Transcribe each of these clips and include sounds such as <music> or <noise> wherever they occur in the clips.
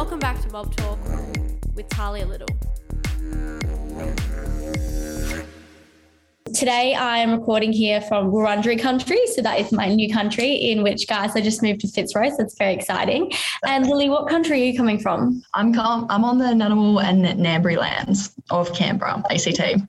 Welcome back to Mob Talk with Talia Little. Today I am recording here from Wurundjeri country. So that is my new country in which guys I just moved to Fitzroy. So it's very exciting. And Lily, what country are you coming from? I'm com- I'm on the Ngunnawal and Ngambri lands of Canberra, ACT.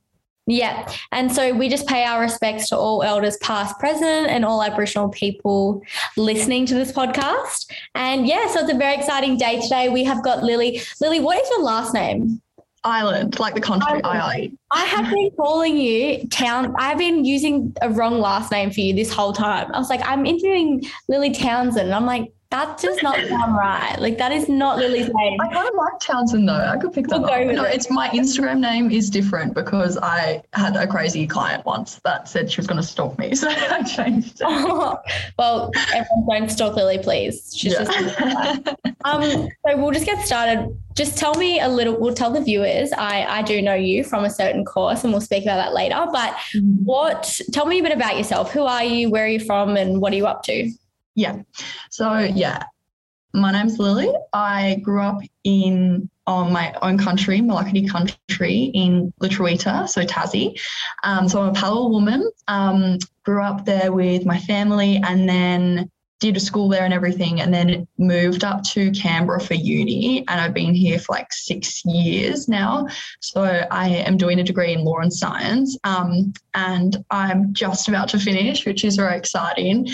Yeah. And so we just pay our respects to all elders, past, present, and all Aboriginal people listening to this podcast. And yeah, so it's a very exciting day today. We have got Lily. Lily, what is your last name? Ireland, like the country Ireland. I have been calling you Town. I've been using a wrong last name for you this whole time. I was like, I'm interviewing Lily Townsend. And I'm like, that does not sound right. Like that is not Lily's name. I kind of like Townsend though. I could pick that We'll up. No, it. it's my Instagram name is different because I had a crazy client once that said she was going to stalk me, <laughs> so I changed it. <laughs> well, everyone don't stalk Lily, please. She's Yeah. just <laughs> um. So we'll just get started. Just tell me a little. We'll tell the viewers. I I do know you from a certain course, and we'll speak about that later. But what? Tell me a bit about yourself. Who are you? Where are you from? And what are you up to? Yeah. So yeah, my name's Lily. I grew up in on my own country, Melukerdee country in lutruwita, so Tassie. Um, so I'm a Palawa woman. Um, grew up there with my family and then did a school there and everything and then moved up to Canberra for uni and I've been here for like six years now. So I am doing a degree in law and science um, and I'm just about to finish, which is very exciting.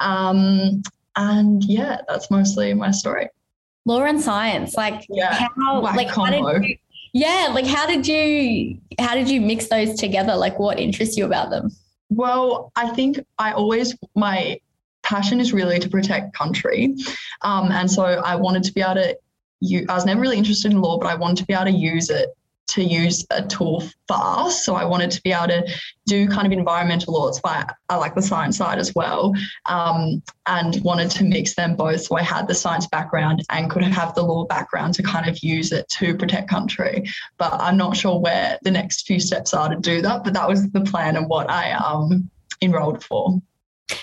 Um, and yeah, that's mostly my story. Law and science. Like Yeah. how? Like how did you? Yeah. Like how did you? How did you mix those together? Like what interests you about them? Well, I think I always, my passion is really to protect country. Um, and so I wanted to be able to, you, I was never really interested in law, but I wanted to be able to use it to use a tool fast. So I wanted to be able to do kind of environmental law. It's why I like the science side as well. Um, and wanted to mix them both. So I had the science background and could have the law background to kind of use it to protect country. But I'm not sure where the next few steps are to do that. But that was the plan and what I um enrolled for.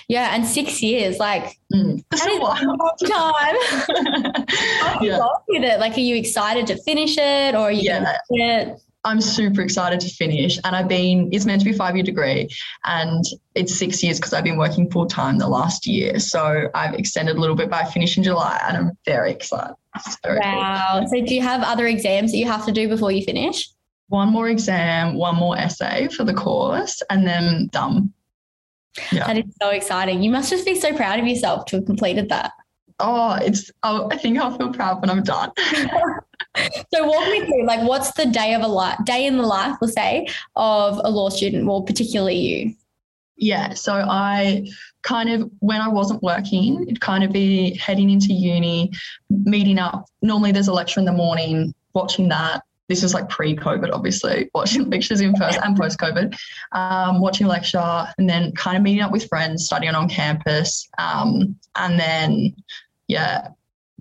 Yeah, and six years. Like Mm. that is a long time. <laughs> How Yeah. with it? Like, are you excited to finish it, or are you? Yeah. it? I'm super excited to finish. And I've been, it's meant to be five year degree and it's six years because I've been working full time the last year. So I've extended a little bit by finish in July and I'm very excited. Very cool. Wow. So, do you have other exams that you have to do before you finish? One more exam, one more essay for the course, and then done. Yeah. That is so exciting. You must just be so proud of yourself to have completed that. Oh, it's, oh, I think I'll feel proud when I'm done. <laughs> So, walk me through, like, what's the day of a life, day in the life, we'll say, of a law student, well, particularly you. Yeah. So I kind of, when I wasn't working, it'd kind of be heading into uni, meeting up. Normally there's a lecture in the morning, watching that. This is like pre COVID, obviously, watching <laughs> lectures in person and post COVID, um, watching a lecture and then kind of meeting up with friends, studying on campus. Um, and then, yeah,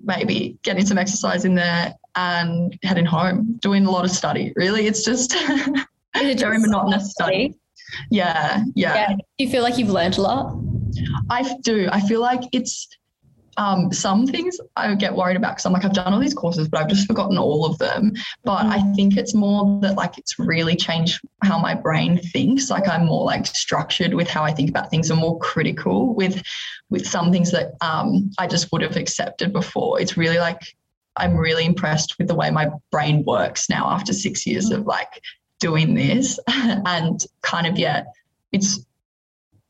maybe getting some exercise in there and heading home, doing a lot of study. Really, it's just it <laughs> very monotonous study. Yeah, yeah. Yeah. Do you feel like you've learned a lot? I do. I feel like it's um, some things I get worried about because I'm like, I've done all these courses, but I've just forgotten all of them. But I think it's more that like it's really changed how my brain thinks. Like I'm more like structured with how I think about things and more critical with with some things that um, I just would have accepted before. It's really like I'm really impressed with the way my brain works now after six years of like doing this <laughs> and kind of yeah, it's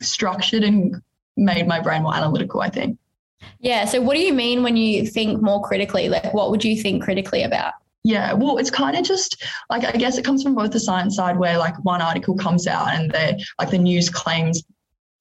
structured and made my brain more analytical, I think. Yeah. So, what do you mean when you think more critically? Like, what would you think critically about? Yeah, well, it's kind of just like I guess it comes from both the science side where like one article comes out and they like the news claims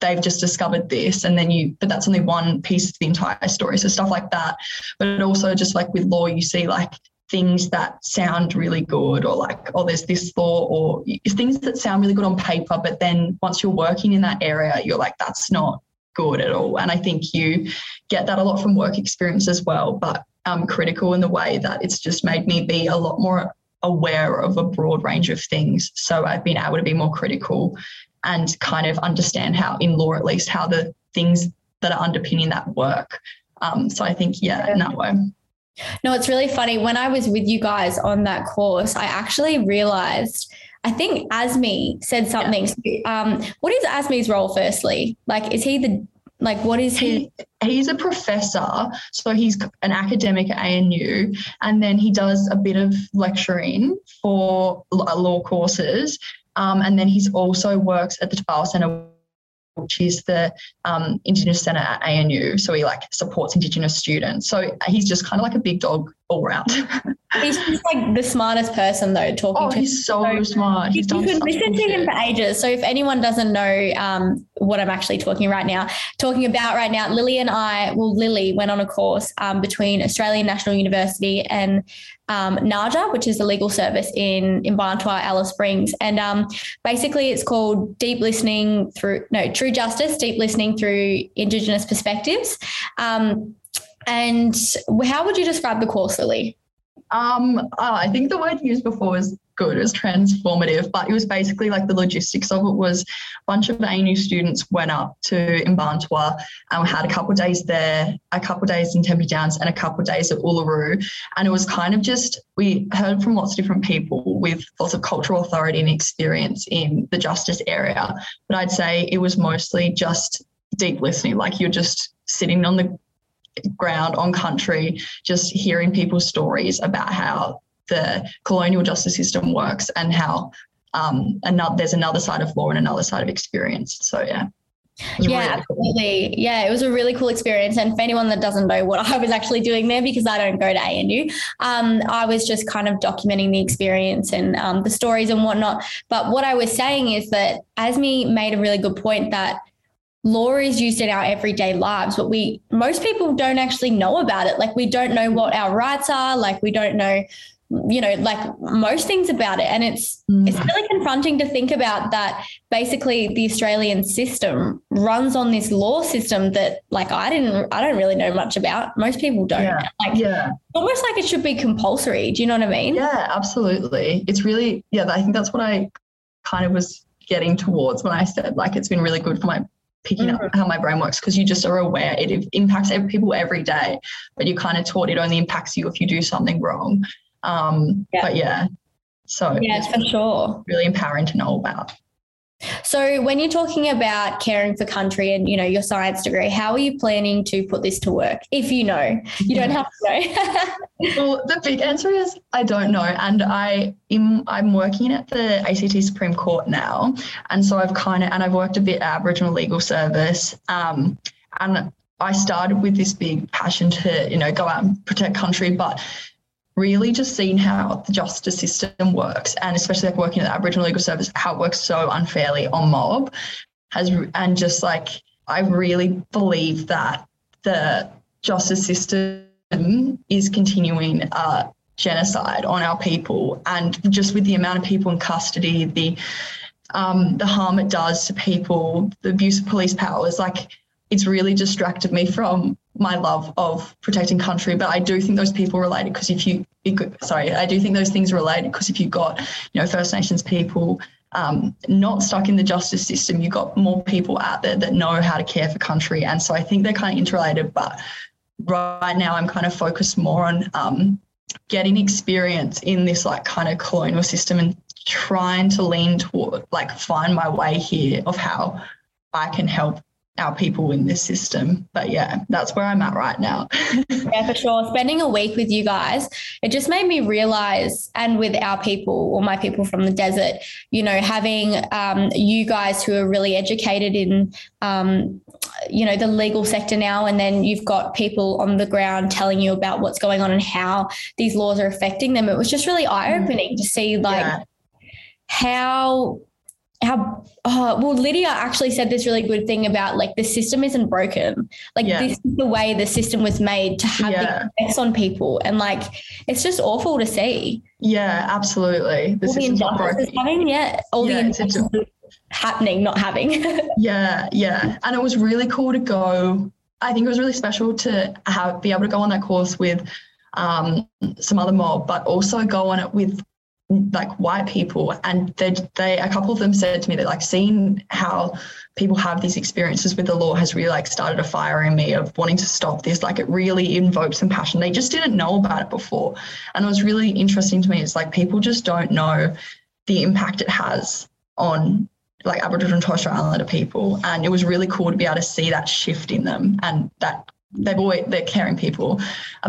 they've just discovered this and then you but that's only one piece of the entire story. So stuff like that. But also just like with law, you see like things that sound really good or like, oh, there's this law or things that sound really good on paper, but then once you're working in that area, you're like, that's not good at all. And I think you get that a lot from work experience as well, but um, critical in the way that it's just made me be a lot more aware of a broad range of things. So I've been able to be more critical and kind of understand how, in law at least, how the things that are underpinning that work. Um, so I think, yeah, in that way. No, it's really funny. When I was with you guys on that course, I actually realized I think Asmi said something. Yeah. Um, what is Asmi's role, firstly? Like, is he the like what is he? He's a professor, so he's an academic at ANU, and then he does a bit of lecturing for law courses, um, and then he's also works at the Tabala Centre which is the um, Indigenous Centre at ANU. So he like supports Indigenous students. So he's just kind of like a big dog all around. <laughs> he's just like the smartest person though talking to oh, to he's so, so smart. He's you could listen to him for ages. So if anyone doesn't know um, what I'm actually talking right now, talking about right now, Lily and I, well, Lily went on a course um, between Australian National University and um, NAAJA, which is the legal service in in Mparntwe, Alice Springs, and um, basically it's called Deep Listening through no True Justice, Deep Listening through Indigenous Perspectives. Um, and how would you describe the course, Lily? Um, oh, I think the word used before was good. It was transformative, but it was basically like the logistics of it was a bunch of ANU students went up to Mparntwe and we had a couple days there, a couple days in Tempe Downs and a couple days at Uluru. And it was kind of just, we heard from lots of different people with lots of cultural authority and experience in the justice area. But I'd say it was mostly just deep listening, like you're just sitting on the ground on country, just hearing people's stories about how the colonial justice system works and how um, another, there's another side of law and another side of experience. So, yeah. Yeah, really absolutely. Cool. Yeah, it was a really cool experience. And for anyone that doesn't know what <laughs> I was actually doing there, because I don't go to ANU, um, I was just kind of documenting the experience and um, the stories and whatnot. But what I was saying is that Asmi made a really good point that law is used in our everyday lives but we most people don't actually know about it. Like we don't know what our rights are. Like we don't know you know like most things about it. And it's mm. it's really confronting to think about that basically the australian system runs on this law system that like i didn't i don't really know much about. Most people don't. Yeah. like yeah. almost like it should be compulsory. Do you know what i mean? Yeah absolutely. It's really yeah i think that's what i kind of was getting towards when i said like it's been really good for my picking mm-hmm. up how my brain works because you just are aware it impacts people every day, but you're kind of taught it only impacts you if you do something wrong. Um, yeah. But yeah, so yeah, for sure, really empowering to know about. So when you're talking about caring for country and you know your science degree, how are you planning to put this to work? If you know, you don't have to know. <laughs> well, the big answer is I don't know, and I am I'm working at the ACT Supreme Court now, and so I've kind of and I've worked a bit at Aboriginal Legal Service, um, and I started with this big passion to you know go out and protect country, but really just seen how the justice system works and especially like working at the Aboriginal Legal Service, how it works so unfairly on mob has and just like I really believe that the justice system is continuing uh, genocide on our people and just with the amount of people in custody, the um, the harm it does to people, the abuse of police powers, like it's really distracted me from my love of protecting country. But I do think those people related because if you, sorry, I do think those things are related because if you've got, you know, First Nations people um, not stuck in the justice system, you've got more people out there that know how to care for country. And so I think they're kind of interrelated. But right now I'm kind of focused more on um, getting experience in this like kind of colonial system and trying to lean toward like find my way here of how I can help our people in this system. But yeah, that's where I'm at right now. <laughs> yeah, for sure. Spending a week with you guys, it just made me realize, and with our people or my people from the desert, you know, having um, you guys who are really educated in, um, you know, the legal sector now, and then you've got people on the ground telling you about what's going on and how these laws are affecting them. It was just really eye opening mm. to see, like, yeah. how how oh, well lydia actually said this really good thing about like the system isn't broken. Like yeah. this is the way the system was made to have yeah. the effects on people. And like it's just awful to see. Yeah absolutely. The all the injustices having yeah. All yeah, the injustices happening not having. <laughs> Yeah yeah. And it was really cool to go i think it was really special to have be able to go on that course with um, some other mob but also go on it with like white people and they they a couple of them said to me that like seeing how people have these experiences with the law has really like started a fire in me of wanting to stop this. Like it really invokes some passion. They just didn't know about it before. And it was really interesting to me. It's like people just don't know the impact it has on like Aboriginal and Torres Strait Islander people. And it was really cool to be able to see that shift in them and that they've always they're caring people.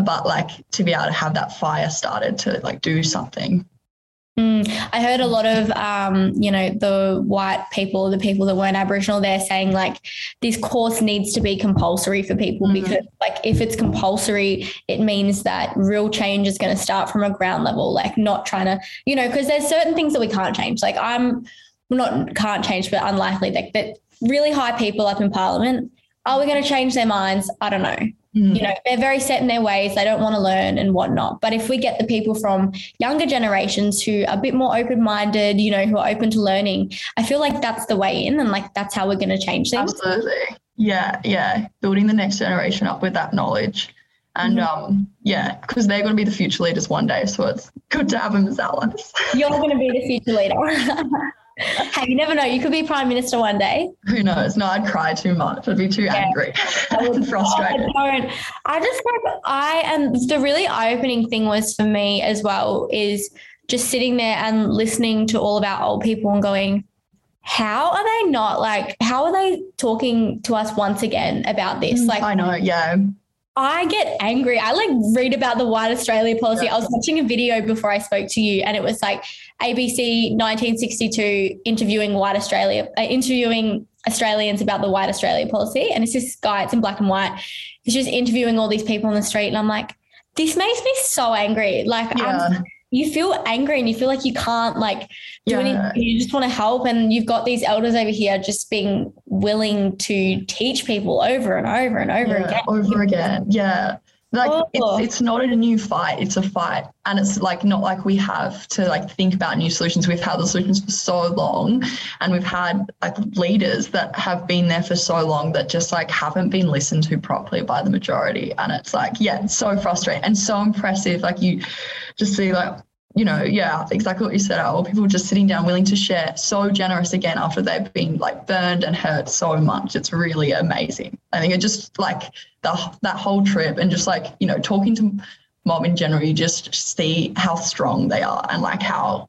But like to be able to have that fire started to like do something Mm, I heard a lot of, um, you know, the white people, the people that weren't Aboriginal, they're saying like this course needs to be compulsory for people mm-hmm. because, like, if it's compulsory, it means that real change is going to start from a ground level, like not trying to, you know, because there's certain things that we can't change. Like, I'm not can't change, but unlikely that, that really high people up in Parliament are we going to change their minds? I don't know. Mm. You know, they're very set in their ways. They don't want to learn and whatnot. But if we get the people from younger generations who are a bit more open minded, you know, who are open to learning, I feel like that's the way in and like that's how we're going to change things. Absolutely. Yeah. Yeah. Building the next generation up with that knowledge. And mm-hmm. um, yeah, because they're going to be the future leaders one day. So it's good to have them as allies. You're going to be the future leader. <laughs> <laughs> hey, you never know. You could be prime minister one day. Who knows? No, I'd cry too much. I'd be too yeah. angry <laughs> and <laughs> frustrated. I don't. I just like I and the really eye opening thing was for me as well is just sitting there and listening to all about old people and going, how are they not like? How are they talking to us once again about this? Mm, like, I know, yeah. I get angry. I like read about the White Australia policy. Yeah. I was watching a video before I spoke to you, and it was like ABC 1962 interviewing White Australia, uh, interviewing Australians about the White Australia policy. And it's this guy, it's in black and white. He's just interviewing all these people on the street. And I'm like, this makes me so angry. Like, yeah. I'm you feel angry and you feel like you can't like do yeah. anything. You just want to help. And you've got these elders over here just being willing to teach people over and over and over yeah, again. Over again. Yeah like oh. it's, it's not a new fight it's a fight. And it's like not like we have to like think about new solutions. We've had the solutions for so long and we've had like leaders that have been there for so long that just like haven't been listened to properly by the majority. And it's like yeah it's so frustrating and so impressive. Like you just see like you know, yeah, exactly what you said. All people just sitting down, willing to share, so generous again after they've been like burned and hurt so much. It's really amazing. I think it just like the that whole trip and just like you know talking to mom in general, you just see how strong they are and like how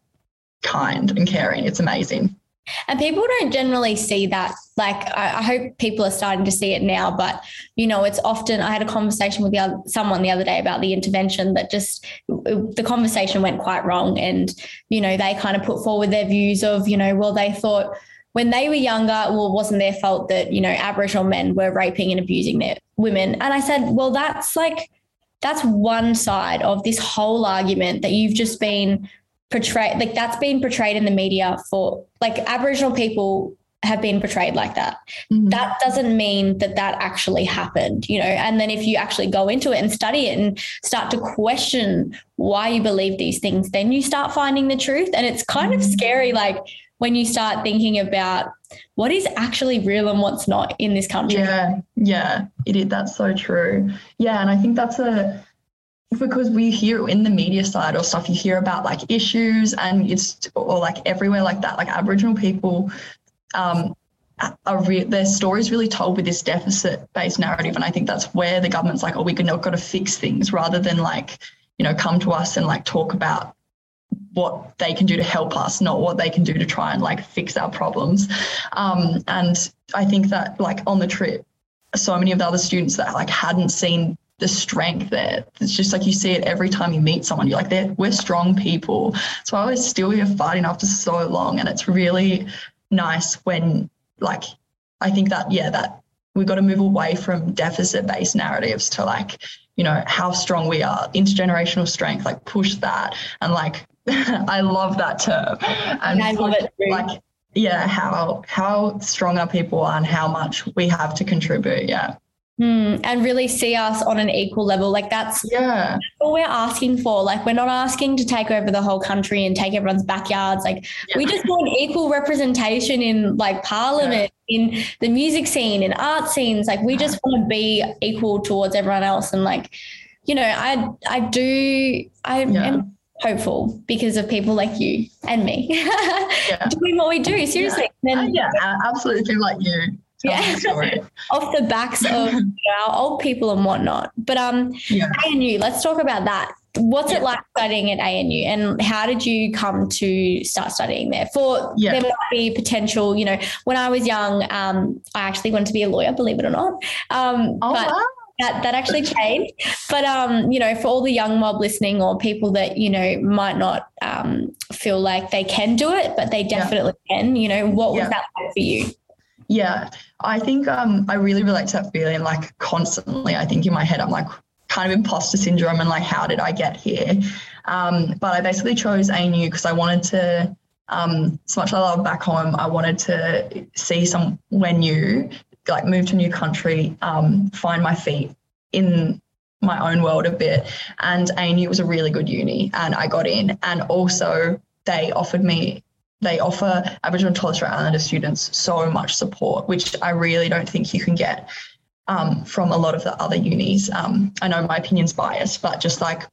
kind and caring. It's amazing. And people don't generally see that. Like, I, I, hope people are starting to see it now. But you know, it's often. I had a conversation with the other, someone the other day about the intervention that just the conversation went quite wrong, and you know, they kind of put forward their views of, you know, well, they thought when they were younger, well, it wasn't their fault that you know Aboriginal men were raping and abusing their women. And I said, well, that's like that's one side of this whole argument that you've just been portrayed like that's been portrayed in the media for like Aboriginal people have been portrayed like that. Mm-hmm. That doesn't mean that that actually happened, you know. And then if you actually go into it and study it and start to question why you believe these things, then you start finding the truth. And it's kind mm-hmm. of scary, like when you start thinking about what is actually real and what's not in this country. Yeah, yeah, it is. That's so true. Yeah, and I think that's a because we hear in the media side or stuff, you hear about like issues and it's or like everywhere like that. Like Aboriginal people, um, are re- their stories really told with this deficit-based narrative, and I think that's where the government's like, oh, we're not got to fix things, rather than like, you know, come to us and like talk about what they can do to help us, not what they can do to try and like fix our problems. Um, and I think that like on the trip, so many of the other students that like hadn't seen the strength there. It's just like you see it every time you meet someone. You're like, we're strong people. So I was still here fighting after so long. And it's really nice when, like, I think that, yeah, that we've got to move away from deficit based narratives to like, you know, how strong we are, intergenerational strength, like push that. And like, <laughs> I love that term. And I love it. Like, yeah, how how strong our people are and how much we have to contribute. Yeah. Hmm, and really see us on an equal level. Like that's yeah all we're asking for. Like we're not asking to take over the whole country and take everyone's backyards. Like yeah. we just want equal representation in like parliament, yeah. in the music scene, in art scenes. Like we just want to be equal towards everyone else. And like, you know, I I do I yeah. am hopeful because of people like you and me <laughs> Yeah. doing what we do. Seriously. Uh, Then yeah, absolutely. People like you. Yeah. <laughs> off the backs of <laughs> you know, our old people and whatnot. But um, Yeah. ANU, let's talk about that. What's it like studying at ANU, and how did you come to start studying there? For Yeah. there might be potential. You know, when I was young, um, I actually wanted to be a lawyer, believe it or not. Um, Oh, but wow. that that actually changed. But um, you know, for all the young mob listening or people that you know might not um, feel like they can do it, but they definitely can. You know, what was that like for you? Yeah, I think um, I really relate to that feeling. Like constantly, I think in my head, I'm like kind of imposter syndrome and like, how did I get here? Um, but I basically chose ANU because I wanted to, um, as much I love back home, I wanted to see somewhere new, like move to a new country, um, find my feet in my own world a bit. And ANU was a really good uni, and I got in. And also, they offered me they offer Aboriginal and Torres Strait Islander students so much support, which I really don't think you can get um, from a lot of the other unis. Um, I know my opinion's biased, but just like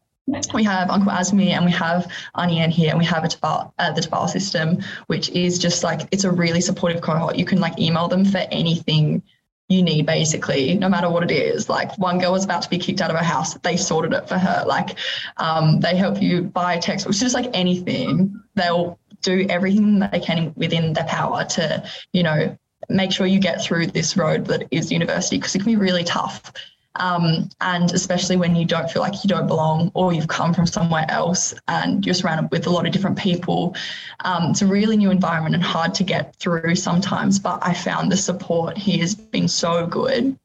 we have Uncle Asmi and we have Anian here and we have Tjabal, uh, the Tjabal system, which is just like, it's a really supportive cohort. You can like email them for anything you need basically no matter what it is like one girl was about to be kicked out of her house they sorted it for her like um, they help you buy textbooks just like anything they'll do everything they can within their power to you know make sure you get through this road that is university because it can be really tough um, and especially when you don't feel like you don't belong or you've come from somewhere else and you're surrounded with a lot of different people. Um, it's a really new environment and hard to get through sometimes, but I found the support here has been so good.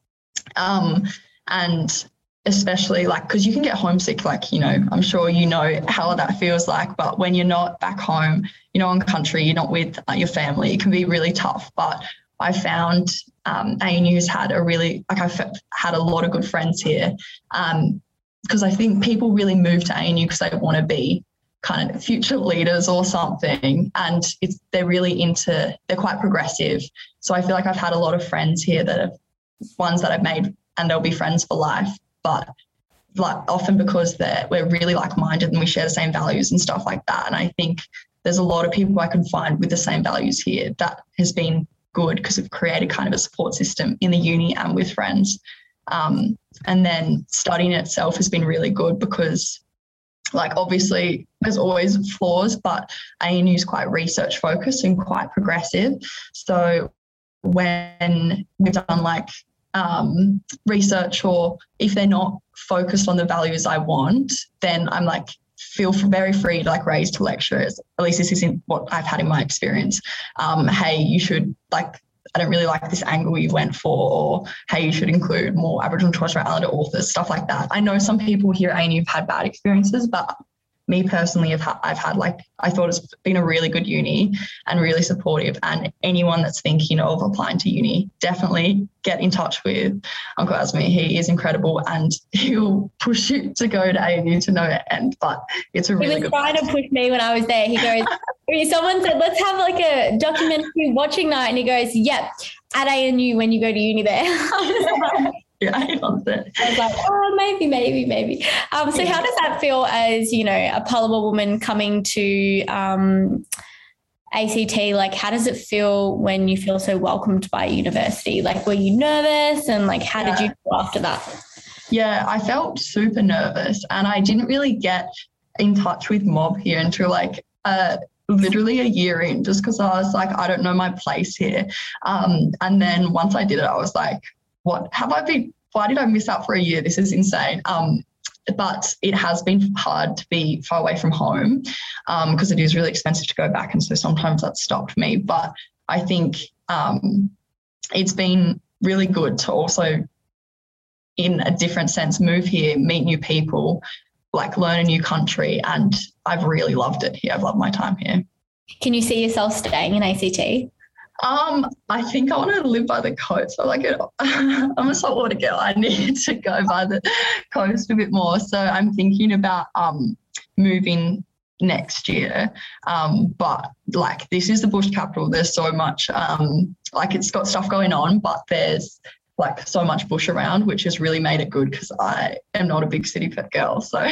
Um, and especially like because you can get homesick like you know i'm sure you know how that feels like but when you're not back home you know on country you're not with uh, your family it can be really tough but i found um, ANU's had a really like I've had a lot of good friends here because I think people really move to ANU because they want to be kind of future leaders or something, and it's they're really into they're quite progressive. So I feel like I've had a lot of friends here that are ones that I've made and they'll be friends for life, but like often because we're really like minded and we share the same values and stuff like that. And I think there's a lot of people I can find with the same values here that has been good because we've created kind of a support system in the uni and with friends. Um, and then studying itself has been really good because, like, obviously there's always flaws, but ANU is quite research focused and quite progressive. So when we've done like um, research or if they're not focused on the values I want, then I'm like feel very free to like raise to lecturers. At least this isn't what I've had in my experience. Um, hey, you should like I don't really like this angle you went for, or hey, you should include more Aboriginal and Torres Strait Islander authors, stuff like that. I know some people here at ANU have had bad experiences, but me personally, I've had, I've had like, I thought it's been a really good uni and really supportive. And anyone that's thinking of applying to uni, definitely get in touch with Uncle Asmi. He is incredible and <laughs> he'll push you to go to ANU to no end. But it's a He really was good. trying to push me when I was there. He goes, <laughs> someone said, let's have like a documentary watching night. And he goes, yep, at ANU when you go to uni there. <laughs> Yeah, I loves it. I was like, oh, maybe, maybe, maybe. Um, so how does that feel as, you know, a Palawa woman coming to um, ACT? Like, how does it feel when you feel so welcomed by university? Like, were you nervous? And like, how did you feel after that? Yeah, I felt super nervous and I didn't really get in touch with mob here until like uh, literally a year in just because I was like, I don't know my place here. Um, and then once I did it, I was like, what have I been? Why did I miss out for a year? This is insane. Um, but it has been hard to be far away from home because um, it is really expensive to go back. And so sometimes that stopped me. But I think um, it's been really good to also, in a different sense, move here, meet new people, like learn a new country. And I've really loved it here. I've loved my time here. Can you see yourself staying in ACT? Um, I think I want to live by the coast. I'm like, a, <laughs> I'm a saltwater girl. I need <laughs> to go by the coast a bit more. So I'm thinking about um moving next year. Um, but like this is the bush capital. There's so much um like it's got stuff going on, but there's like so much bush around, which has really made it good because I am not a big city pet girl. So <laughs>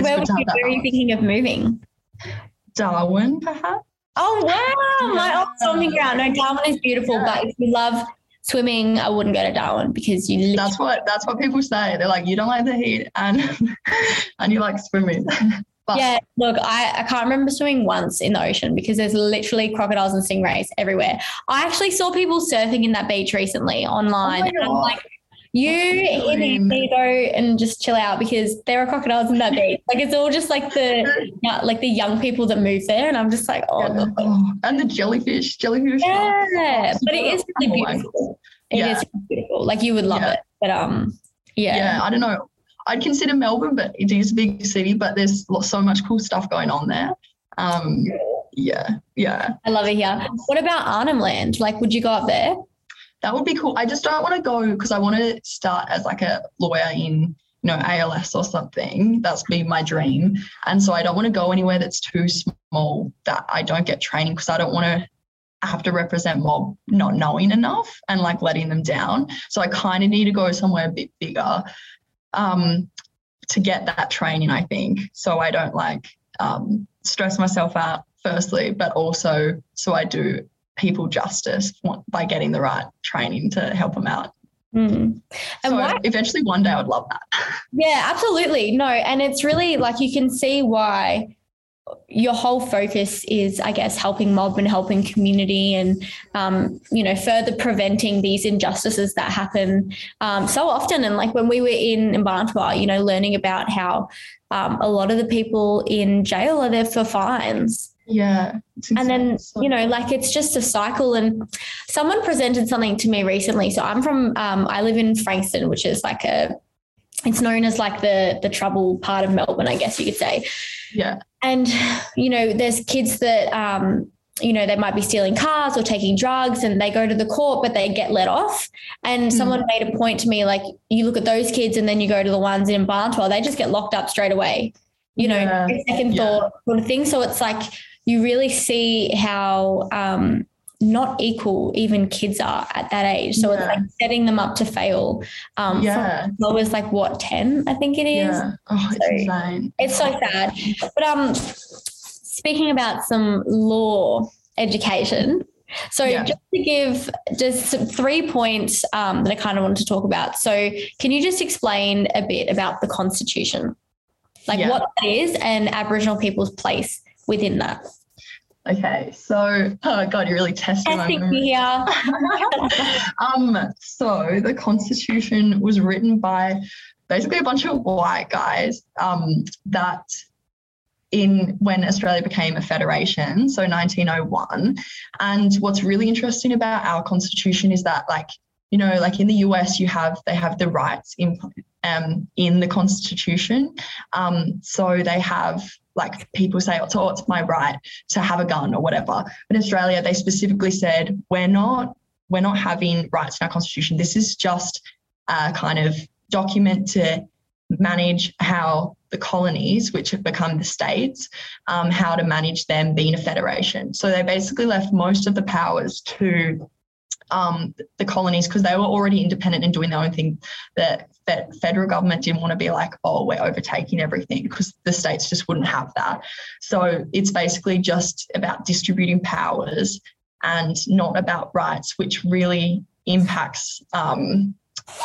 Where, good would to have you, where are you thinking of moving? Darwin, perhaps. Oh wow, my old stomping ground. No, Darwin is beautiful, Yeah. but if you love swimming, I wouldn't go to Darwin because you That's what that's what people say. They're like, you don't like the heat and <laughs> and you like swimming. <laughs> But Yeah, look, I, I can't remember swimming once in the ocean because there's literally crocodiles and stingrays everywhere. I actually saw people surfing in that beach recently online. Oh and I'm like, you What are you need to go and just chill out because there are crocodiles in that beach. Like it's all just like the <laughs> like the young people that move there, and I'm just like, oh, Yeah. Oh, and the jellyfish, jellyfish. yeah. But it is really Oh beautiful. It is Yeah. really beautiful. Like you would love Yeah. it. But um, yeah. yeah, I don't know. I'd consider Melbourne, but it is a big city, but there's so much cool stuff going on there. Um, yeah, yeah, I love it here. What about Arnhem Land? Like, would you go up there? That would be cool. I just don't want to go because I want to start as like a lawyer in, you know, ALS or something. That's been my dream. And so I don't want to go anywhere that's too small that I don't get training because I don't want to have to represent mob not knowing enough and like letting them down. So I kind of need to go somewhere a bit bigger um, to get that training, I think. So I don't like um, stress myself out, firstly, but also so I do people justice by getting the right training to help them out. Mm. And so why eventually one day I would love that. <laughs> Yeah, absolutely. No, and it's really like you can see why your whole focus is, I guess, helping mob and helping community and, um, you know, further preventing these injustices that happen um, so often. And like when we were in Mbantua, you know, learning about how um, a lot of the people in jail are there for fines. Yeah. And then, you know, like it's just a cycle. And someone presented something to me recently. So I'm from, um, I live in Frankston, which is like a, it's known as like the the trouble part of Melbourne, I guess you could say. yeah. And you know, there's kids that um, you know, they might be stealing cars or taking drugs and they go to the court, but they get let off. And Mm. someone made a point to me like, you look at those kids and then you go to the ones in Mparntwe, they just get locked up straight away, you know, Yeah. second Yeah. thought sort of thing. So it's like you really see how um, not equal even kids are at that age. So it's like setting them up to fail. Um, from Yeah. as low as like what, 10, I think it is. Yeah. Oh, it's So- insane. It's so sad. But um, speaking about some law education. So Yeah. just to give just three points um, that I kind of wanted to talk about. So can you just explain a bit about the Constitution, like Yeah. what that is, and Aboriginal people's place within that? Okay. So, oh God, you're really testing my Testing memory. me here. <laughs> um, so the Constitution was written by basically a bunch of white guys um, that in when Australia became a federation, so 1901. And what's really interesting about our constitution is that, like, you know, like in the US, you have they have the rights in um, in the constitution. Um, so they have like people say, oh, it's my right to have a gun or whatever. But in Australia, they specifically said we're not we're not having rights in our constitution. This is just a kind of document to manage how the colonies, which have become the states, um, how to manage them being a federation. So they basically left most of the powers to um, the colonies because they were already independent and doing their own thing. That fe- federal government didn't want to be like, oh, we're overtaking everything because the states just wouldn't have that. So it's basically just about distributing powers and not about rights, which really impacts, um,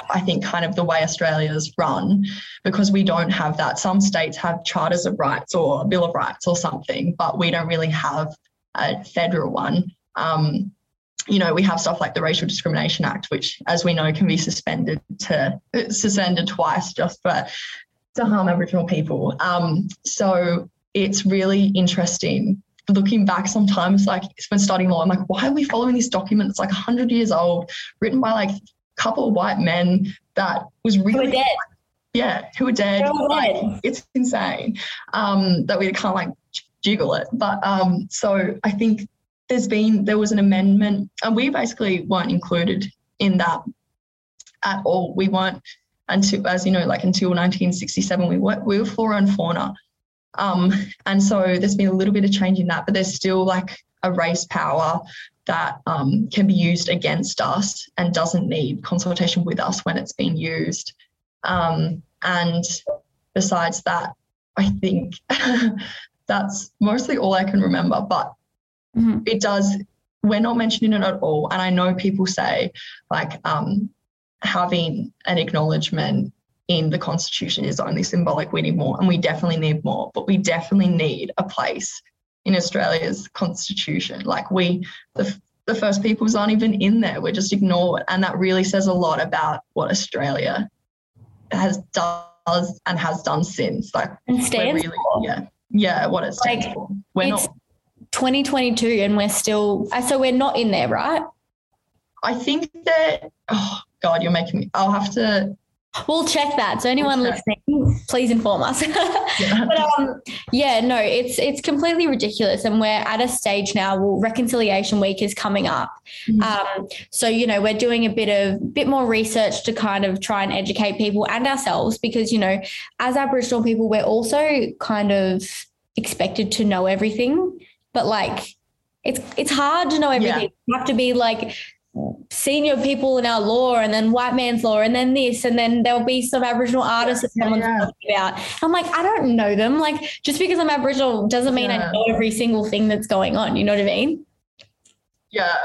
I think, kind of the way Australia's run because we don't have that. Some states have charters of rights or a Bill of Rights or something, but we don't really have a federal one. Um, you know, we have stuff like the Racial Discrimination Act, which, as we know, can be suspended to suspended twice just for to harm Aboriginal people. Um, so it's really interesting looking back sometimes, like when studying law, I'm like, why are we following this document that's like 100 years old, written by like a couple of white men that was really, dead. yeah, who are dead. Like, dead. it's insane um, that we can't like jiggle it. But um, so I think there's been there was an amendment, and we basically weren't included in that at all. We weren't until, as you know, like until 1967, we were we were flora and fauna, um, and so there's been a little bit of change in that, but there's still like a race power that um, can be used against us and doesn't need consultation with us when it's being used. Um, and besides that, I think <laughs> that's mostly all I can remember. But mm-hmm. it does, we're not mentioning it at all. And I know people say like um, having an acknowledgement in the Constitution is only symbolic. We need more, and we definitely need more, but we definitely need a place in Australia's Constitution. Like we, the, the First Peoples aren't even in there. We're just ignored. And that really says a lot about what Australia has does and has done since. Like and stands really, yeah, yeah, what it stands like, for. We're not 2022 and we're still uh, so we're not in there, right? I think that oh god, you're making me. I'll have to We'll check that. So anyone okay. listening, please inform us. <laughs> yeah. But um, yeah, no, it's it's completely ridiculous, and we're at a stage now. Well, Reconciliation Week is coming up, mm-hmm. um, so you know we're doing a bit of bit more research to kind of try and educate people and ourselves because you know as Aboriginal people, we're also kind of expected to know everything, but like it's it's hard to know everything. Yeah. You have to be like senior people in our law and then white man's law and then this and then there'll be some aboriginal artists that someone's yeah. talking about i'm like i don't know them like just because i'm aboriginal doesn't mean yeah. i know every single thing that's going on you know what i mean yeah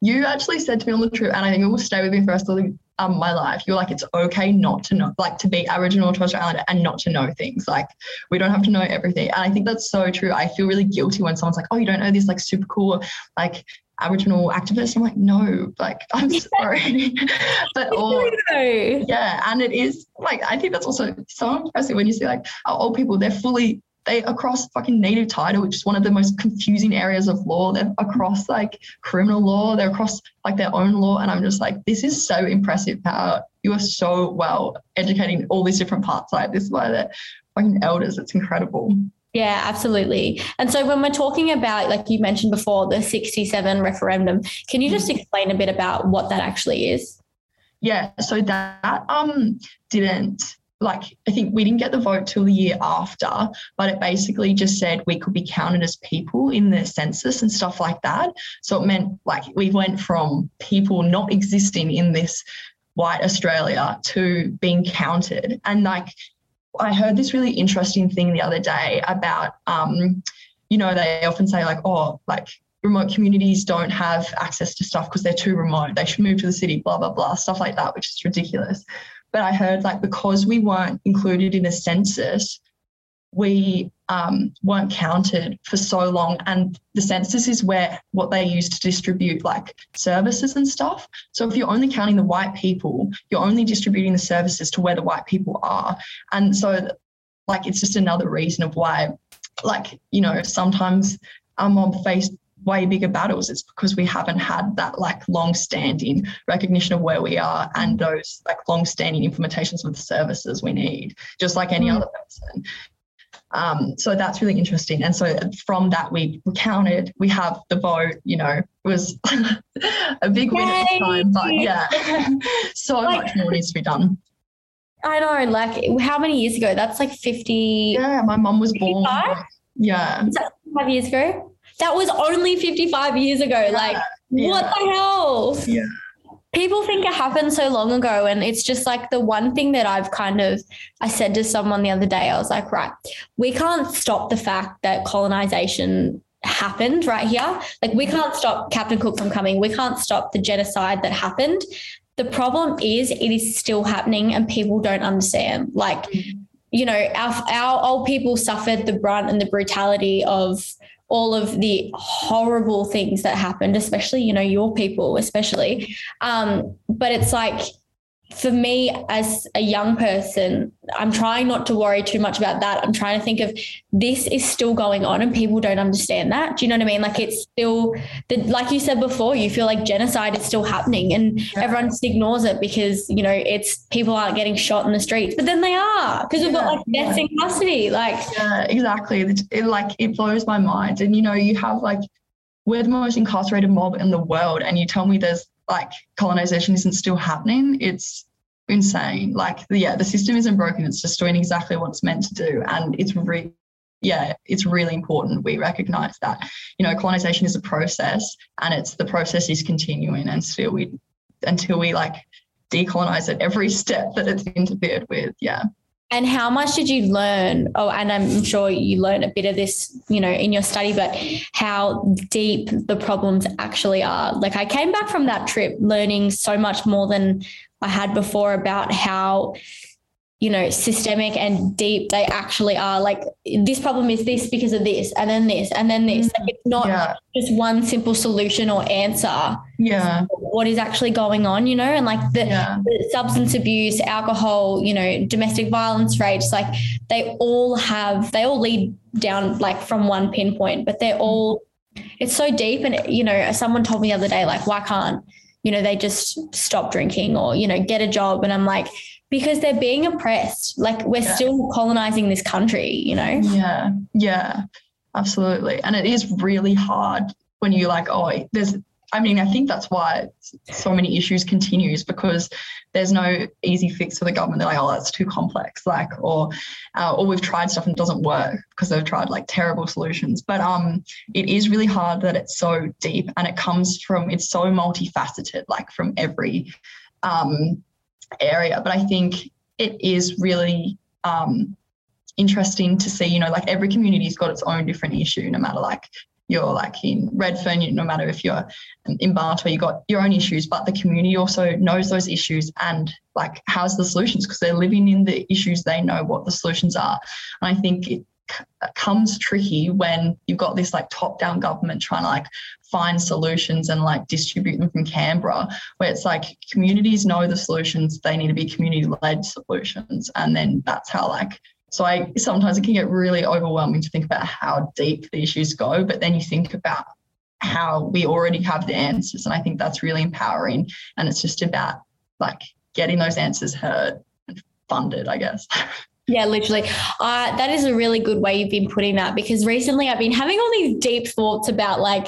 you actually said to me on the trip and i think it will stay with me for the rest of the, um, my life you're like it's okay not to know like to be aboriginal or torres strait islander and not to know things like we don't have to know everything and i think that's so true i feel really guilty when someone's like oh you don't know this like super cool like Aboriginal activist. I'm like, no, like, <laughs> I'm sorry. <laughs> but all, <laughs> yeah. And it is like, I think that's also so impressive when you see like our old people, they're fully, they across fucking native title, which is one of the most confusing areas of law. They're across like criminal law, they're across like their own law. And I'm just like, this is so impressive how you are so well educating all these different parts. Like this is why they're fucking elders. It's incredible. Yeah, absolutely. And so when we're talking about, like you mentioned before, the 67 referendum, can you just mm. explain a bit about what that actually is? Yeah, so that um didn't like I think we didn't get the vote till the year after, but it basically just said we could be counted as people in the census and stuff like that. So it meant like we went from people not existing in this white Australia to being counted. And like I heard this really interesting thing the other day about, um, you know, they often say like, oh, like remote communities don't have access to stuff because they're too remote. They should move to the city, blah, blah, blah, stuff like that, which is ridiculous. But I heard like because we weren't included in a census, we um, weren't counted for so long. And the census is where what they use to distribute like services and stuff. So if you're only counting the white people, you're only distributing the services to where the white people are. And so, like, it's just another reason of why, like, you know, sometimes our mob face way bigger battles. It's because we haven't had that like long standing recognition of where we are and those like long standing implementations of the services we need, just like any mm. other person. Um, so that's really interesting. And so from that, we, counted, we have the vote, you know, it was <laughs> a big win at the time, but yeah, <laughs> so like, much more needs to be done. I know, like how many years ago? That's like 50. Yeah, my mum was 55? born. Yeah. five years ago? That was only 55 years ago. Like, yeah. what the hell? Yeah. People think it happened so long ago and it's just like the one thing that I've kind of I said to someone the other day I was like right we can't stop the fact that colonization happened right here. Like we can't stop Captain Cook from coming. We can't stop the genocide that happened. The problem is it is still happening and people don't understand. Like mm-hmm. you know our our old people suffered the brunt and the brutality of all of the horrible things that happened, especially, you know, your people, especially. Um, but it's like, for me as a young person, I'm trying not to worry too much about that. I'm trying to think of this is still going on and people don't understand that. Do you know what I mean? Like it's still the like you said before, you feel like genocide is still happening and yeah. everyone just ignores it because, you know, it's people aren't getting shot in the streets. But then they are because we've got like deaths yeah. in custody. Like Yeah, exactly. It, it like it blows my mind. And you know, you have like we're the most incarcerated mob in the world and you tell me there's like colonization isn't still happening, it's insane. Like, yeah, the system isn't broken. It's just doing exactly what it's meant to do. And it's really, yeah, it's really important we recognize that, you know, colonization is a process and it's the process is continuing and still we, until we like decolonize it every <laughs> step that it's interfered with. Yeah. And how much did you learn? Oh, and I'm sure you learned a bit of this, you know, in your study, but how deep the problems actually are. Like I came back from that trip learning so much more than I had before about how you know, systemic and deep they actually are. Like this problem is this because of this, and then this, and then this. Like it's not yeah. just one simple solution or answer. Yeah. What is actually going on, you know, and like the, yeah. the substance abuse, alcohol, you know, domestic violence rates, like they all have, they all lead down like from one pinpoint, but they're all, it's so deep. And, you know, someone told me the other day, like, why can't, you know, they just stop drinking or, you know, get a job. And I'm like, because they're being oppressed. Like we're yeah. still colonizing this country, you know? Yeah. Yeah. Absolutely. And it is really hard when you like, oh, there's I mean, I think that's why so many issues continues because there's no easy fix for the government. They're like, oh, that's too complex, like, or, uh, or we've tried stuff and it doesn't work because they've tried like terrible solutions. But um, it is really hard that it's so deep and it comes from it's so multifaceted, like from every um, area. But I think it is really um, interesting to see, you know, like every community's got its own different issue, no matter like you're like in Redfern, no matter if you're um, in Bartow, you got your own issues, but the community also knows those issues and like has the solutions because they're living in the issues, they know what the solutions are. And I think it uh, comes tricky when you've got this like top down government trying to like find solutions and like distribute them from Canberra, where it's like communities know the solutions, they need to be community led solutions. And then that's how like so I sometimes it can get really overwhelming to think about how deep the issues go, but then you think about how we already have the answers. And I think that's really empowering. And it's just about like getting those answers heard and funded, I guess. <laughs> Yeah, literally. Uh, that is a really good way you've been putting that because recently I've been having all these deep thoughts about like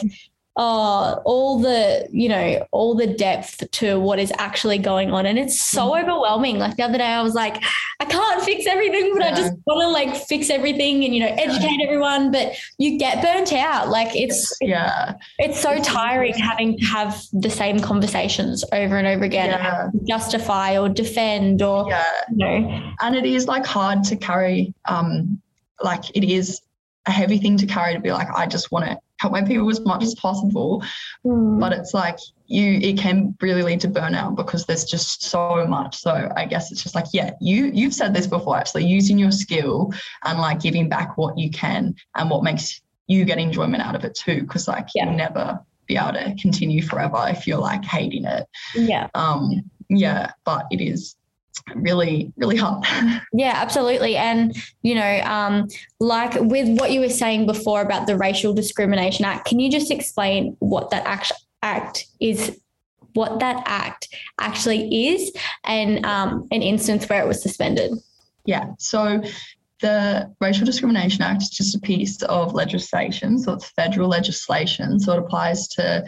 uh, all the you know all the depth to what is actually going on and it's so mm. overwhelming like the other day i was like i can't fix everything but yeah. i just want to like fix everything and you know educate everyone but you get burnt out like it's yeah it's so tiring having to have the same conversations over and over again yeah. justify or defend or yeah. you know and it is like hard to carry um like it is a heavy thing to carry to be like i just want to help my people as much as possible. Mm. But it's like you, it can really lead to burnout because there's just so much. So I guess it's just like, yeah, you you've said this before actually, using your skill and like giving back what you can and what makes you get enjoyment out of it too. Cause like yeah. you'll never be able to continue forever if you're like hating it. Yeah. Um, yeah, but it is really really hot <laughs> yeah absolutely and you know um like with what you were saying before about the racial discrimination act can you just explain what that act act is what that act actually is and um, an instance where it was suspended yeah so the Racial Discrimination Act is just a piece of legislation. So it's federal legislation. So it applies to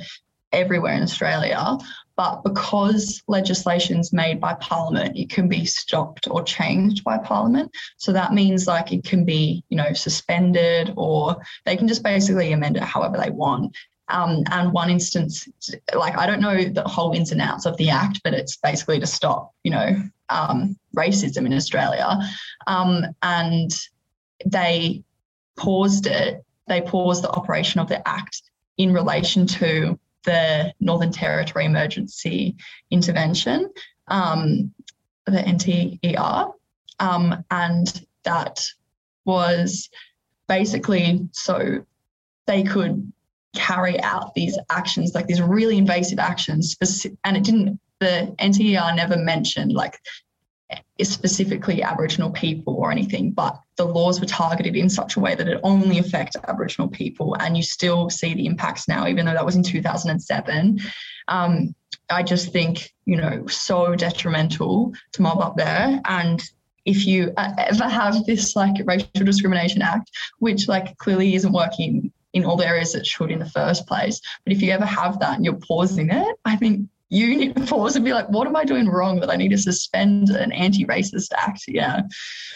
everywhere in Australia. But because legislation is made by Parliament, it can be stopped or changed by Parliament. So that means like it can be, you know, suspended or they can just basically amend it however they want. Um, and one instance, like I don't know the whole ins and outs of the act, but it's basically to stop, you know, um, racism in Australia. Um, and they paused it. They paused the operation of the act in relation to the Northern Territory Emergency Intervention, um, the NTER, um, and that was basically so they could carry out these actions, like these really invasive actions, and it didn't. The NTER never mentioned like specifically Aboriginal people or anything, but the laws were targeted in such a way that it only affects Aboriginal people. And you still see the impacts now, even though that was in 2007. Um, I just think, you know, so detrimental to mob up there. And if you ever have this like racial discrimination act, which like clearly isn't working in all the areas it should in the first place, but if you ever have that and you're pausing it, I think you need to pause and be like, what am I doing wrong that I need to suspend an anti racist act? Yeah.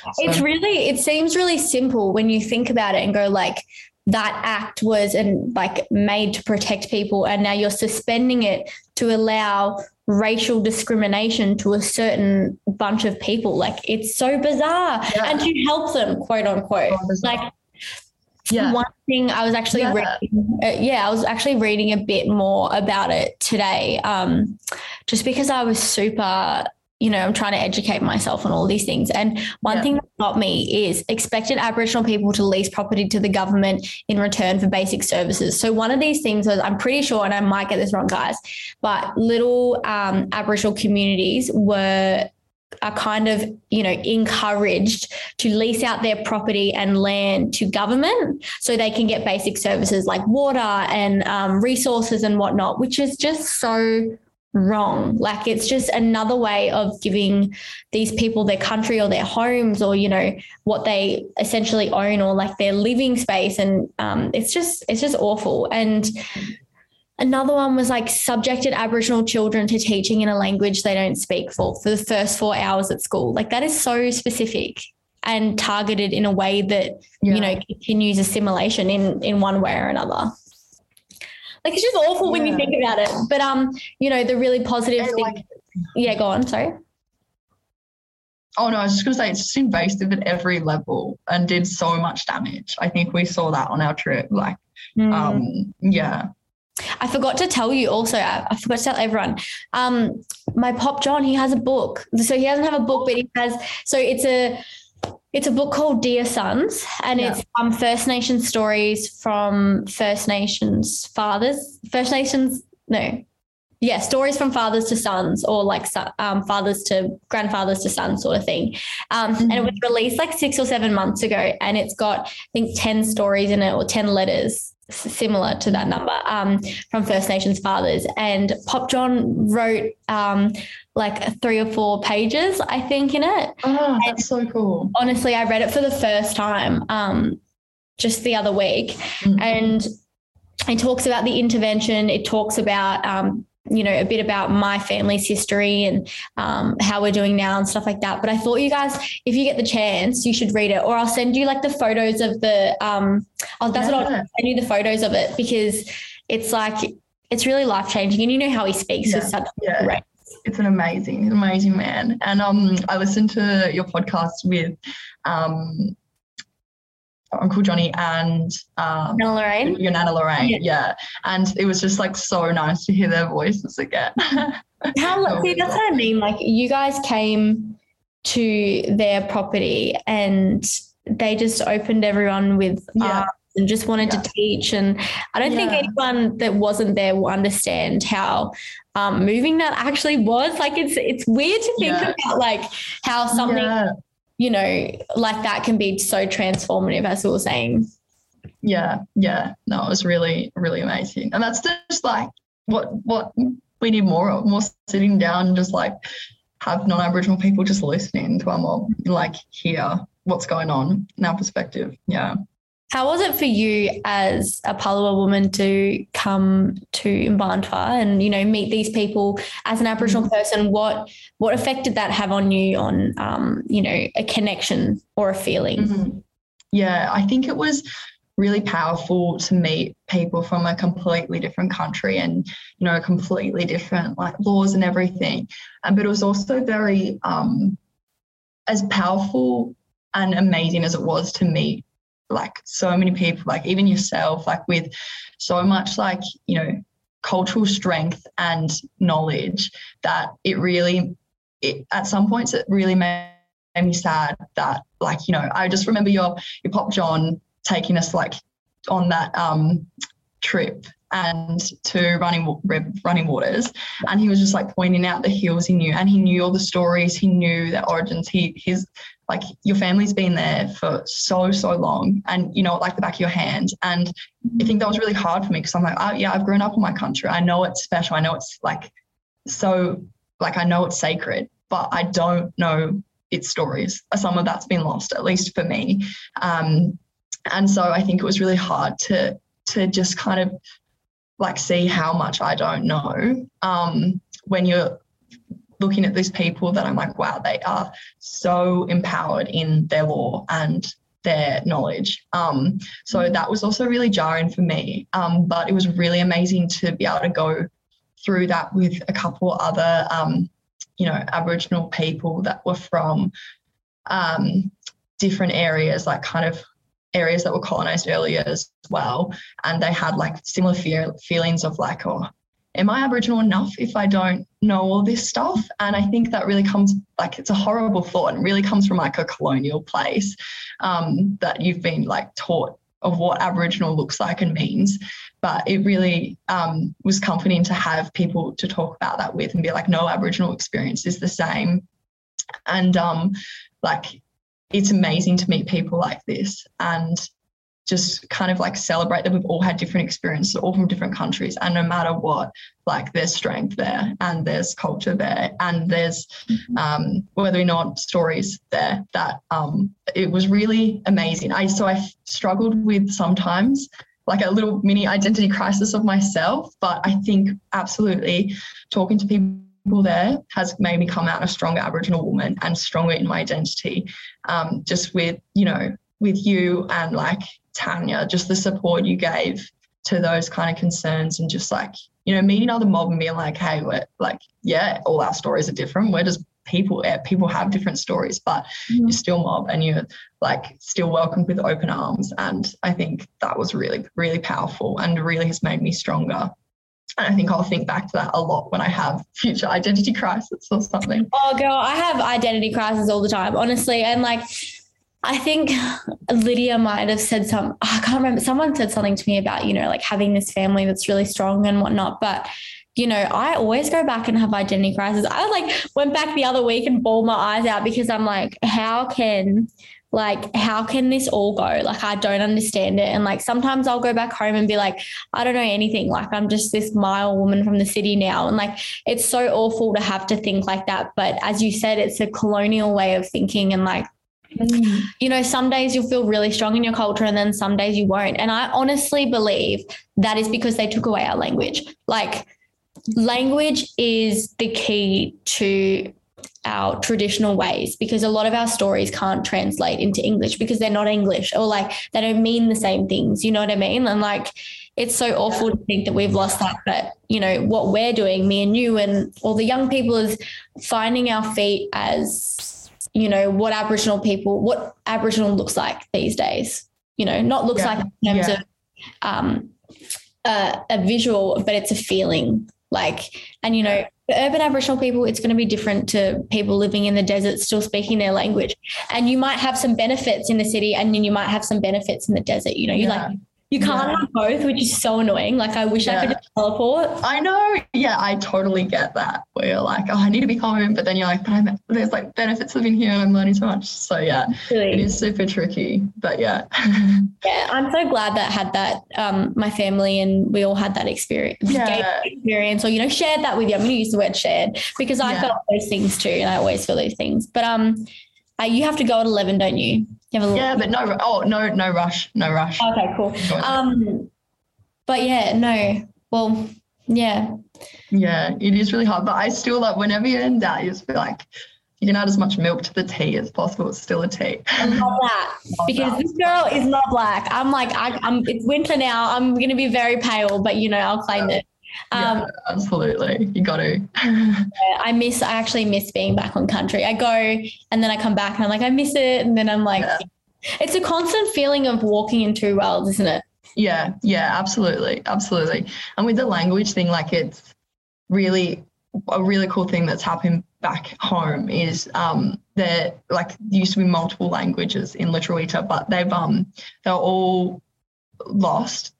So. It's really, it seems really simple when you think about it and go, like, that act was and like made to protect people and now you're suspending it to allow racial discrimination to a certain bunch of people like it's so bizarre yeah. and to help them quote unquote oh, like yeah. one thing I was actually yeah. reading, uh, yeah, I was actually reading a bit more about it today, um, just because I was super you know, I'm trying to educate myself on all these things. And one yeah. thing that got me is expected Aboriginal people to lease property to the government in return for basic services. So one of these things was, I'm pretty sure, and I might get this wrong, guys, but little um, Aboriginal communities were are kind of you know encouraged to lease out their property and land to government so they can get basic services like water and um, resources and whatnot which is just so wrong. Like it's just another way of giving these people their country or their homes or, you know, what they essentially own or like their living space. And um, it's just, it's just awful. And another one was like subjected Aboriginal children to teaching in a language they don't speak for for the first four hours at school. Like that is so specific and targeted in a way that, yeah. you know, continues assimilation in, in one way or another. Like it's just awful yeah. when you think about it. But um, you know, the really positive thing. Like, yeah, go on. Sorry. Oh no, I was just gonna say it's just invasive at every level and did so much damage. I think we saw that on our trip. Like, mm. um, yeah. I forgot to tell you also, I, I, forgot to tell everyone. Um, my pop John, he has a book. So he doesn't have a book, but he has so it's a it's a book called Dear Sons, and yeah. it's um, First Nations stories from First Nations fathers. First Nations, no, yeah, stories from fathers to sons, or like um, fathers to grandfathers to sons, sort of thing. Um, mm-hmm. And it was released like six or seven months ago, and it's got I think ten stories in it or ten letters similar to that number um, from First Nations fathers. And Pop John wrote um, like three or four pages, I think, in it. Oh, that's and so cool. Honestly, I read it for the first time um, just the other week. Mm-hmm. And it talks about the intervention, it talks about um, you know, a bit about my family's history and um, how we're doing now and stuff like that. But I thought you guys, if you get the chance, you should read it, or I'll send you like the photos of the. Um, oh, that's yeah. what I'll send you the photos of it because it's like it's really life changing, and you know how he speaks yeah. with such yeah. Great. It's an amazing, amazing man. And um, I listened to your podcast with um, Uncle Johnny and um, Nana Lorraine. Your Nana Lorraine, yeah. yeah. And it was just like so nice to hear their voices again. <laughs> How see that's what I mean. Like you guys came to their property and they just opened everyone with yeah. and just wanted yeah. to teach. And I don't think anyone that wasn't there will understand how um, moving that actually was. Like it's it's weird to think about like how something you know, like that can be so transformative, as we were saying. Yeah, yeah. No, it was really, really amazing. And that's just like what what we need more of, more sitting down and just like have non-Aboriginal people just listening to our mob, like hear what's going on in our perspective. Yeah. How was it for you as a Palawa woman to come to Mparntwe and you know meet these people as an Aboriginal mm-hmm. person? What what effect did that have on you on um, you know a connection or a feeling? Mm-hmm. Yeah, I think it was really powerful to meet people from a completely different country and you know completely different like laws and everything. Um, but it was also very um, as powerful and amazing as it was to meet like so many people, like even yourself, like with so much like, you know, cultural strength and knowledge that it really it, at some points it really made me sad that like you know i just remember your your pop john taking us like on that um trip and to running running waters and he was just like pointing out the hills he knew and he knew all the stories he knew the origins he his like your family's been there for so so long and you know like the back of your hand. And i think that was really hard for me because i'm like oh, yeah i've grown up in my country. I know it's special. I know it's like so like i know it's sacred but i don't know its stories. Some of that's been lost at least for me. Um, and so i think it was really hard to to just kind of like see how much i don't know um, when you're looking at these people that I'm like, wow, they are so empowered in their law and their knowledge. Um, so that was also really jarring for me. Um, but it was really amazing to be able to go through that with a couple other, um, you know, Aboriginal people that were from um, different areas, like kind of areas that were colonized earlier as well. And they had like similar fear, feelings of like, oh, am I Aboriginal enough if I don't know all this stuff? And I think that really comes like it's a horrible thought and really comes from like a colonial place um, that you've been like taught of what Aboriginal looks like and means. But it really um, was comforting to have people to talk about that with and be like, no, Aboriginal experience is the same. And um, like, it's amazing to meet people like this and just kind of like celebrate that we've all had different experiences, all from different countries. And no matter what, like there's strength there and there's culture there and there's mm-hmm. um, whether or not stories there that um, it was really amazing. I so I struggled with sometimes like a little mini identity crisis of myself, but I think absolutely talking to people there has made me come out a stronger Aboriginal woman and stronger in my identity. Um, just with, you know, with you and like Tanya, just the support you gave to those kind of concerns and just like, you know, meeting other mob and being like, hey, we're like, yeah, all our stories are different. We're just people, yeah, people have different stories, but mm-hmm. you're still mob and you're like still welcomed with open arms. And I think that was really, really powerful and really has made me stronger. And I think I'll think back to that a lot when I have future identity <laughs> crisis or something. Oh, girl, I have identity crisis all the time, honestly. And like, I think Lydia might have said some, I can't remember, someone said something to me about, you know, like having this family that's really strong and whatnot. But, you know, I always go back and have identity crisis. I like went back the other week and bawled my eyes out because I'm like, how can, like, how can this all go? Like, I don't understand it. And like, sometimes I'll go back home and be like, I don't know anything. Like, I'm just this mile woman from the city now. And like, it's so awful to have to think like that. But as you said, it's a colonial way of thinking. And like, Mm. You know, some days you'll feel really strong in your culture and then some days you won't. And I honestly believe that is because they took away our language. Like, language is the key to our traditional ways because a lot of our stories can't translate into English because they're not English or like they don't mean the same things. You know what I mean? And like, it's so awful to think that we've lost that. But, you know, what we're doing, me and you and all the young people, is finding our feet as you know, what Aboriginal people, what Aboriginal looks like these days. You know, not looks yeah. like in terms yeah. of um, uh, a visual, but it's a feeling. Like, and you know, urban Aboriginal people, it's going to be different to people living in the desert, still speaking their language. And you might have some benefits in the city, and then you might have some benefits in the desert. You know, you yeah. like you can't yeah. have both, which is so annoying. Like I wish yeah. I could teleport. I know. Yeah, I totally get that. Where you're like, oh, I need to be home, but then you're like, but I'm, there's like benefits living here and I'm learning so much. So yeah, really? it is super tricky. But yeah. <laughs> yeah, I'm so glad that had that. Um, my family and we all had that experience. Yeah. Experience, or you know, shared that with you. I'm going to use the word shared because I yeah. felt those things too, and I always feel those things. But um, uh, you have to go at 11, don't you? You have a yeah, but no, oh, no, no rush, no rush. Okay, cool. Um, but yeah, no, well, yeah. Yeah, it is really hard, but I still like whenever you're in doubt, you just feel like, you can add as much milk to the tea as possible. It's still a tea. I love that <laughs> because that. this girl is not black. I'm like, I, am It's winter now. I'm gonna be very pale, but you know, I'll claim yeah. it. Um, yeah, absolutely. You got to. I miss, I actually miss being back on country. I go and then I come back and I'm like, I miss it. And then I'm like, yeah. it's a constant feeling of walking in two worlds, isn't it? Yeah, yeah, absolutely. Absolutely. And with the language thing, like it's really a really cool thing that's happened back home is um there like used to be multiple languages in Lutruwita, but they've um they're all lost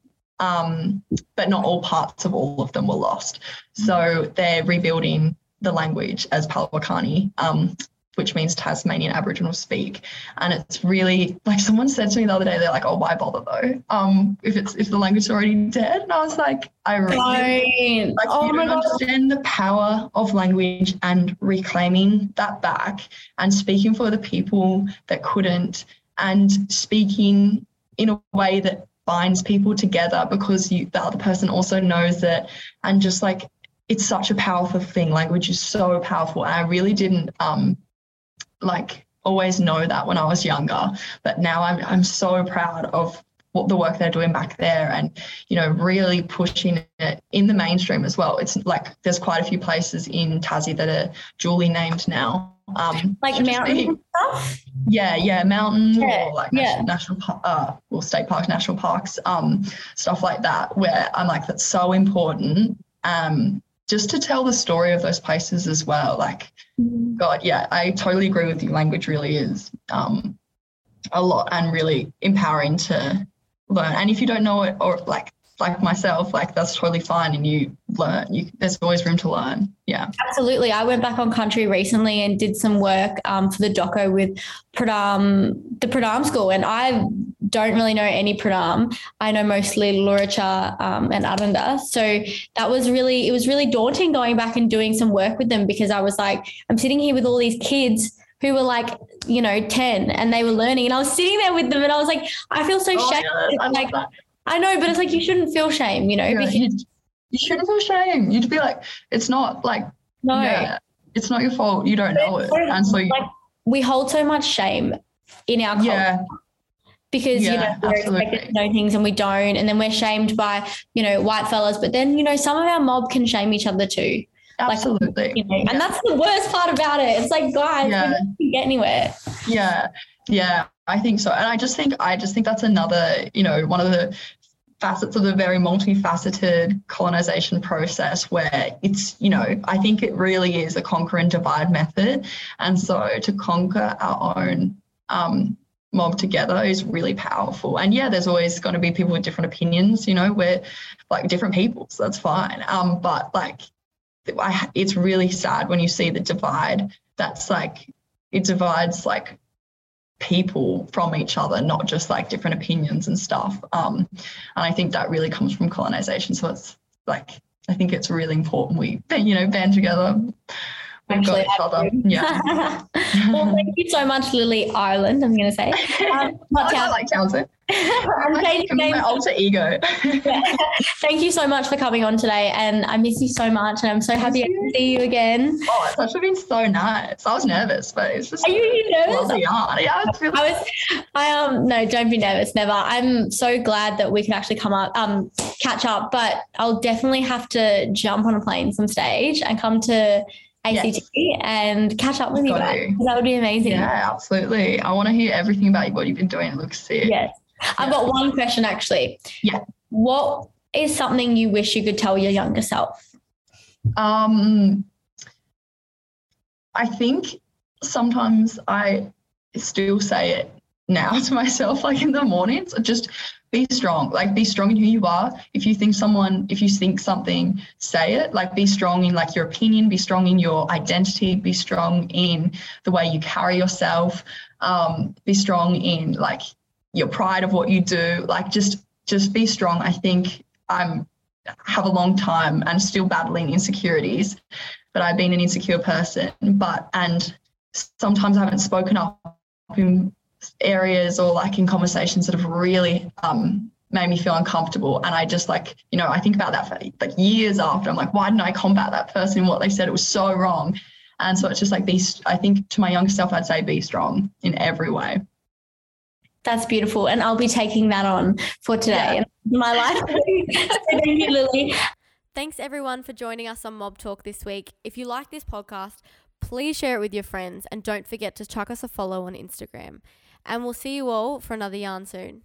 um, but not all parts of all of them were lost. So they're rebuilding the language as Palawakani, um, which means Tasmanian Aboriginal speak. And it's really like someone said to me the other day, they're like, "Oh, why bother though? Um, if it's if the language is already dead." And I was like, "I really like oh you don't God. understand the power of language and reclaiming that back and speaking for the people that couldn't and speaking in a way that binds people together because you the other person also knows it. And just like it's such a powerful thing language is so powerful. And i really didn't um like always know that when I was younger, but now I'm I'm so proud of what the work they're doing back there and you know really pushing it in the mainstream as well. It's like there's quite a few places in tassie that are duly named now um <laughs> like mountains stuff yeah yeah mountains yeah, or like yeah. national, national uh or state parks national parks um stuff like that where i'm like that's so important um just to tell the story of those places as well like mm-hmm. god yeah i totally agree with you language really is um a lot and really empowering to learn. And if you don't know it or like like myself, like that's totally fine and you learn. You, there's always room to learn. Yeah. Absolutely. I went back on country recently and did some work um, for the doco with Pertame, the Pertame school. And I don't really know any Pertame. I know mostly Luritja um, and Aranda. So that was really, it was really daunting going back and doing some work with them because I was like, I'm sitting here with all these kids who were like, you know, 10 and they were learning. And I was sitting there with them and I was like, I feel so oh, shame. Yeah, I like, that. I know, but it's like, you shouldn't feel shame, you know, yeah, because <laughs> you, you, shouldn't feel shame. You'd be like, it's not like, no, yeah, it's not your fault. You don't know it. And so you, like, we hold so much shame in our culture. Yeah. Because yeah, you know we're absolutely. expected to know things and we don't, and then we're shamed by you know white fellas. But then you know some of our mob can shame each other too. Absolutely. Like, you know, yeah. And that's the worst part about it. It's like, guys, yeah. we don't get anywhere. Yeah. Yeah. I think so. And I just think, I just think that's another, you know, one of the facets of the very multifaceted colonization process where it's, you know, I think it really is a conquer and divide method. And so to conquer our own um, mob together is really powerful. And yeah, there's always going to be people with different opinions, you know, we're like different people, so that's fine. Um, but like I, it's really sad when you see the divide. That's like it divides like people from each other, not just like different opinions and stuff. Um, and I think that really comes from colonization. So it's like I think it's really important we you know band together actually each other. Yeah. <laughs> well, thank you so much, Lily Ireland. I'm going to say. Um, <laughs> I like Townsend. <laughs> I'm changing my alter ego. yeah. Thank you so much for coming on today, and I miss you so much, and I'm so happy to see you again. Oh, it's actually been so nice. I was nervous, but it's just. Are you nervous? Yeah, really- I was. I um no, don't be nervous. Never. I'm so glad that we can actually come up, um, catch up. But I'll definitely have to jump on a plane some stage and come to ACT yes. and catch up with you guys. That would be amazing. Yeah, absolutely. I want to hear everything about what you've been doing. It looks sick. Yes. I've got one question actually. Yeah. What is something you wish you could tell your younger self? Um, I think sometimes I still say it now <laughs> to myself, like in the mornings, just be strong. Like be strong in who you are. If you think someone if you think something say it. Like be strong in like your opinion. Be strong in your identity. Be strong in the way you carry yourself. Um, be strong in like your pride of what you do. Like just just be strong. I think i'm have a long time and still battling insecurities but i've been an insecure person. But and sometimes i haven't spoken up in areas or like in conversations that have really um, made me feel uncomfortable. And I just like, you know, I think about that for like years after. I'm like, why didn't I combat that person? What they said, it was so wrong. And so it's just like, these, I think to my younger self, I'd say be strong in every way. That's beautiful. And I'll be taking that on for today yeah. in my life. <laughs> <laughs> thank you, Lily. Thanks everyone for joining us on Mob Talk this week. If you like this podcast, please share it with your friends and don't forget to chuck us a follow on Instagram. And we'll see you all for another yarn soon.